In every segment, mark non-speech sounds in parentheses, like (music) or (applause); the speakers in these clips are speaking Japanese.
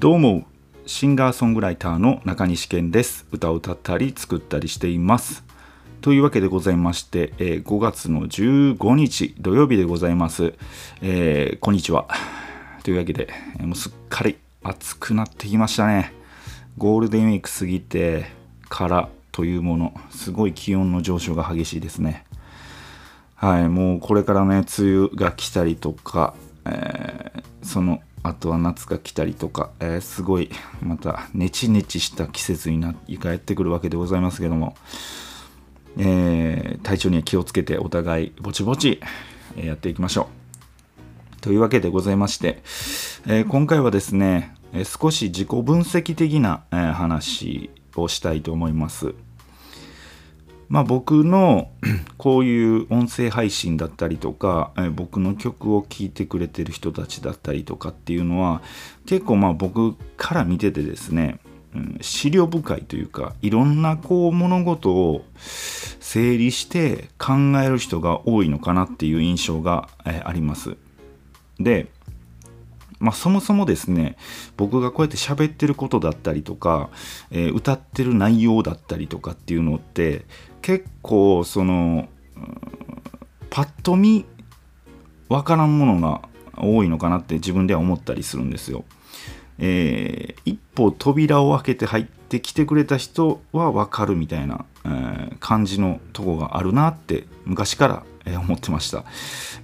どうもシンガーソングライターの中西健です。歌を歌ったり作ったりしています。というわけでございまして、えー5月の15日土曜日でございます、えーこんにちは。というわけでもうすっかり暑くなってきましたね。ゴールデンウィーク過ぎてからというものすごい気温の上昇が激しいですね。はい、もうこれからね、梅雨が来たりとか、えーその後は夏が来たりとか、えーすごい、また、ネチネチした季節にながやってくるわけでございますけども、えー体調には気をつけて、お互い、ぼちぼち、やっていきましょう。というわけでございまして、えー今回はですね、少し自己分析的な、話をしたいと思います。まあ、僕の (clears throat) こういう音声配信だったりとか、え僕の曲を聴いてくれてる人たちだったりとかっていうのは結構まあ僕から見ててですね、うん、資料深いというかいろんなこう物事を整理して考える人が多いのかなっていう印象が、えあります。でまあ、そもそもですね僕がこうやって喋ってることだったりとか、えー歌ってる内容だったりとかっていうのって結構そのパッと見わからんものが多いのかなって自分では思ったりするんですよ。えー一歩扉を開けて入ってきてくれた人は分かるみたいな、えー感じのとこがあるなって昔から、思ってました、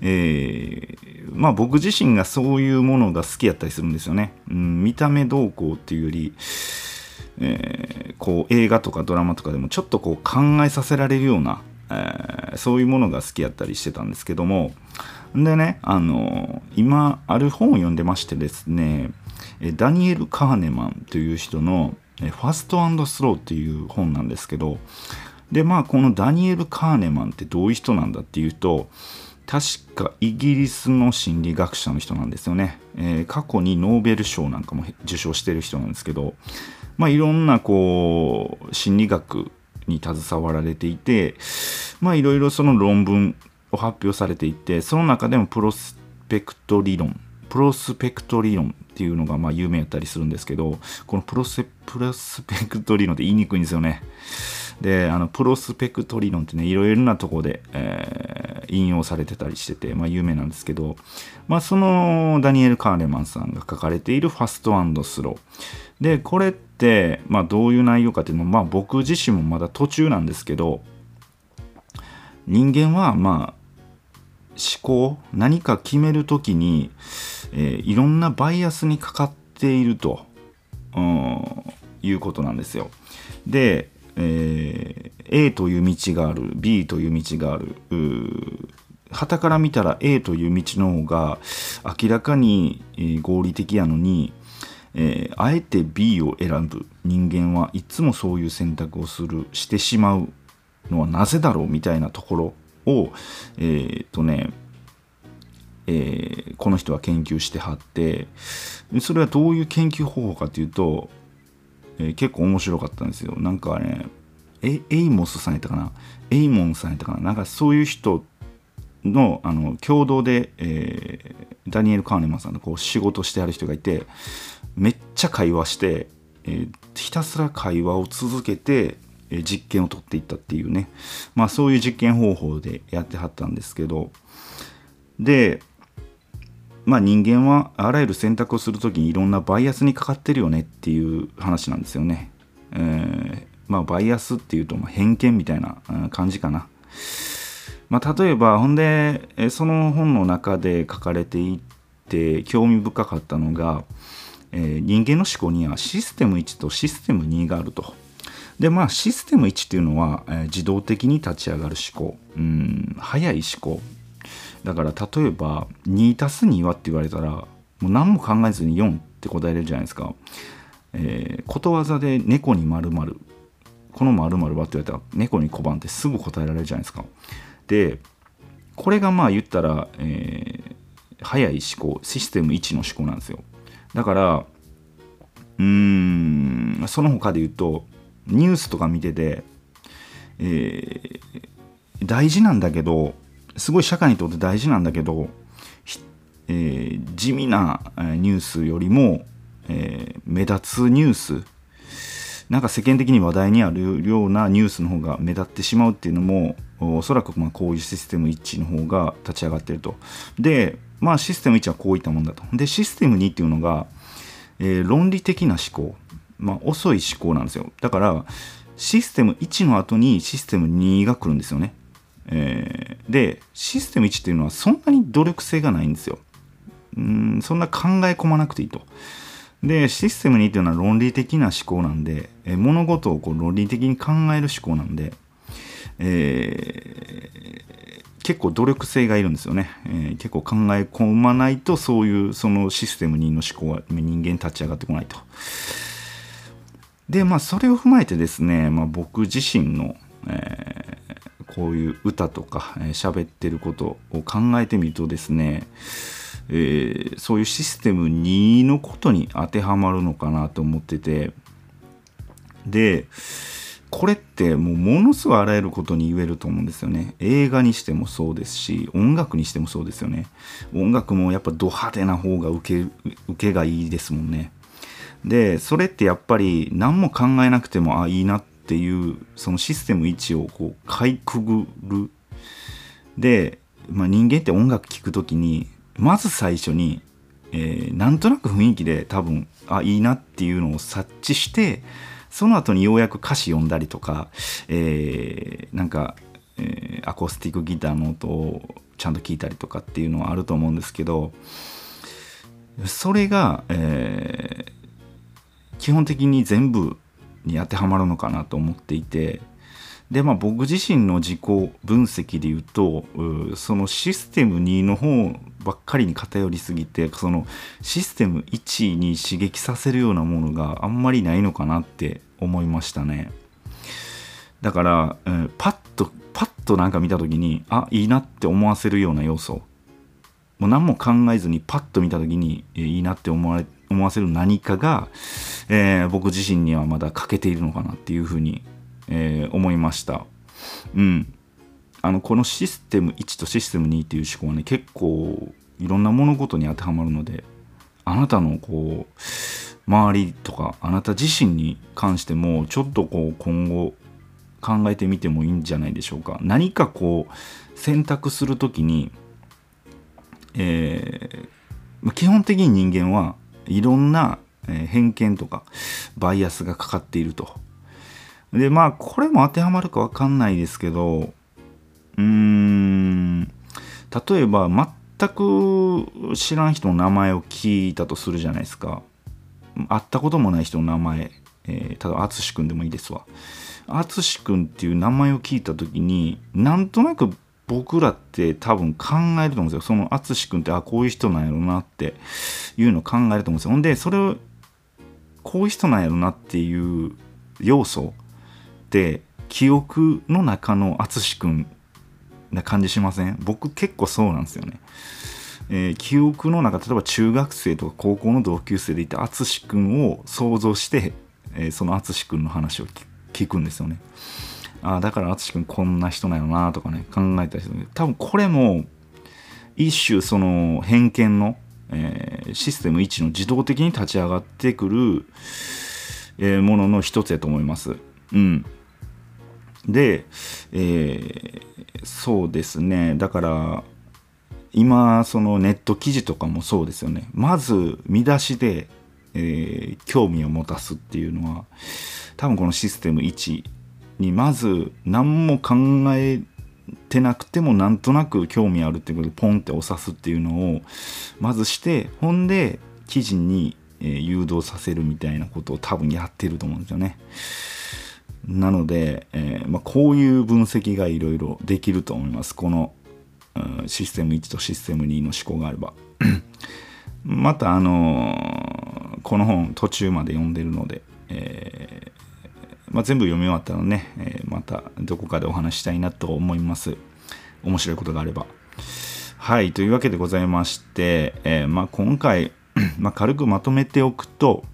えーまあ僕自身がそういうものが好きやったりするんですよね、うん、見た目どうこうっていうより、えーこう映画とかドラマとかでもちょっとこう考えさせられるような、えーそういうものが好きやったりしてたんですけどもでねあの今ある本を読んでましてですねダニエル・カーネマンという人のファストスローっていう本なんですけどでまあこのダニエル・カーネマンってどういう人なんだっていうと確かイギリスの心理学者の人なんですよね、えー過去にノーベル賞なんかも受賞してる人なんですけどまあいろんなこう心理学に携わられていてまあいろいろその論文を発表されていてその中でもプロスペクト理論プロスペクト理論っていうのがまあ有名やったりするんですけどこのプロセプロスペクト理論って言いにくいんですよね。であのプロスペクト理論ってねいろいろなとこで、えー引用されてたりしてて、まあ、有名なんですけど、まあ、そのダニエル・カーレマンさんが書かれている「ファストスロー」でこれって、まあ、どういう内容かっていうのは、まあ、僕自身もまだ途中なんですけど人間はまあ思考何か決めるときに、えーいろんなバイアスにかかっていると、うんいうことなんですよ。で、えー A という道がある B という道があるはたから見たら A という道の方が明らかに、え合理的やのに、えーあえて B を選ぶ。人間はいつもそういう選択をするしてしまうのはなぜだろうみたいなところをえーっとねえーこの人は研究してはってそれはどういう研究方法かというと、えー結構面白かったんですよ。なんかねエエイモスさんやったかな？エイモンさんやったかな？なんかそういう人のあの共同で、えーダニエル・カーネマンさんのこう仕事してある人がいてめっちゃ会話して、えーひたすら会話を続けて、えー実験を取っていったっていうね。まあそういう実験方法でやってはったんですけど。でまあ人間はあらゆる選択をするときにいろんなバイアスにかかってるよねっていう話なんですよね。えーまあバイアスっていうとま偏見みたいな感じかな。まあ例えばほんでその本の中で書かれていて興味深かったのが、えー人間の思考にはシステム1とシステム2があると。でまあシステム1っていうのは、えー自動的に立ち上がる思考うん早い思考だから例えば2たす2はって言われたらもう何も考えずに4って答えれるじゃないですか、えーことわざで猫に〇〇この〇〇はって言われたら猫に小判ってすぐ答えられるじゃないですか。でこれがまあ言ったら、えー早い思考システム1の思考なんですよ。だからうーんその他で言うとニュースとか見てて、えー大事なんだけどすごい社会にとって大事なんだけど、えー地味なニュースよりも、えー、目立つニュースなんか世間的に話題にあるようなニュースの方が目立ってしまうっていうのもおそらくまこういうシステム1の方が立ち上がってると。で、まあシステム1はこういったもんだと。で、システム2っていうのが、えー、論理的な思考。まあ遅い思考なんですよ。だから、システム1の後にシステム2が来るんですよね。えー、で、システム1っていうのはそんなに努力性がないんですよ。うんそんな考え込まなくていいと。で、システム2っていうのは論理的な思考なんで、え物事をこう論理的に考える思考なんで、えー、結構努力性がいるんですよね、えー、結構考え込まないとそういうそのシステム2の思考は人間立ち上がってこないと。でまあそれを踏まえてですね、まあ、僕自身の、えー、こういう歌とか喋、えー、ってることを考えてみるとですね、えー、そういうシステム2のことに当てはまるのかなと思っててでこれってもうものすごいあらゆることに言えると思うんですよね。映画にしてもそうですし音楽にしてもそうですよね。音楽もやっぱド派手な方が受け受けがいいですもんね。でそれってやっぱり何も考えなくてもあいいなってていうそのシステム1をこうかいくぐるで、まあ、人間って音楽聴く時にまず最初に、えー、なんとなく雰囲気で多分あいいなっていうのを察知してその後にようやく歌詞読んだりとか、えー、なんか、えー、アコースティックギターの音をちゃんと聞いたりとかっていうのはあると思うんですけどそれが、えー、基本的に全部に当てはまるのかなと思っていてでまあ僕自身の自己分析で言うとそのシステム2の方ばっかりに偏りすぎてそのシステム1に刺激させるようなものがあんまりないのかなって思いましたね。だから、えー、パッとパッとなんか見た時にあいいなって思わせるような要素。もう何も考えずにパッと見た時に、え、いいなって思われ思わせる何かが、えー、僕自身にはまだ欠けているのかなっていうふうにえー、思いました。うん。あの、このシステム1とシステム2っていう思考はね、結構いろんな物事に当てはまるので、あなたのこう、周りとか、あなた自身に関しても、ちょっとこう、今後考えてみてもいいんじゃないでしょうか。何かこう、選択するときに、えー、基本的に人間はいろんな偏見とかバイアスがかかっているとで、まあ、これも当てはまるかわかんないですけど、うーん、例えば、全く知らん人の名前を聞いたとするじゃないですか。会ったこともない人の名前、えー、ただ、淳くんでもいいですわ。淳くんっていう名前を聞いた時に、なんとなく僕らって多分考えると思うんですよ。その淳くんって、あ、こういう人なんやろなっていうのを考えると思うんですよ。ほんで、それを、こういう人なんやろなっていう要素って記憶の中の淳くんな感じしません？僕結構そうなんですよね。えー、記憶の中例えば中学生とか高校の同級生でいた淳くんを想像して、えー、その淳くんの話を聞くんですよね。ああだから淳くんこんな人なのなとかね考えたりする多分これも一種その偏見の、えー、システム1の自動的に立ち上がってくる、えー、ものの一つやと思います。うん。で、えー、そうですねだから今そのネット記事とかもそうですよねまず見出しで、えー、興味を持たすっていうのは多分このシステム1にまず何も考えてなくてもなんとなく興味あるっていうことでポンって押さすっていうのをまずしてほんで記事に、誘導させるみたいなことを多分やってると思うんですよね。なので、えー、まあ、こういう分析がいろいろできると思います。この、うん、システム1とシステム2の思考があれば。また、あのー、この本途中まで読んでるので、え、まあ、全部読み終わったらね、えまたどこかでお話したいなと思います。面白いことがあれば。はい、というわけでございまして、えまあ、今回、(clears throat) まあ、軽くまとめておくと、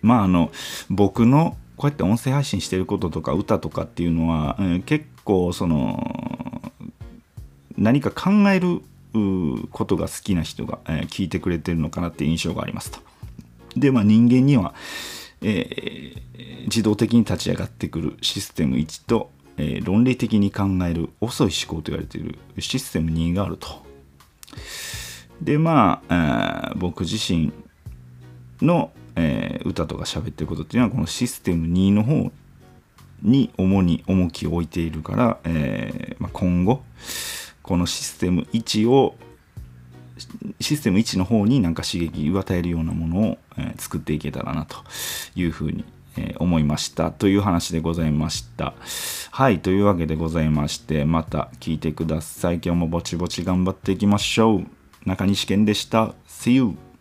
まあ、あの僕のこうやって音声配信してることとか歌とかっていうのは、えー、結構その何か考えることが好きな人が、えー、聞いてくれてるのかなって印象がありますと。で、まあ、人間には、えー、自動的に立ち上がってくるシステム1と、えー、論理的に考える遅い思考と言われているシステム2があると。でまあ、えー、僕自身の、えー、歌とか喋ってることっていうのはこのシステム2の方に主に重きを置いているから、えーまあ、今後このシステム1をシステム1の方になんか刺激を与えるようなものを、え、作っていけたらなというふうに、え、思いました。という話でございました。はいというわけでございましてまた聞いてください。今日もぼちぼち頑張っていきましょう。中西健でした。See you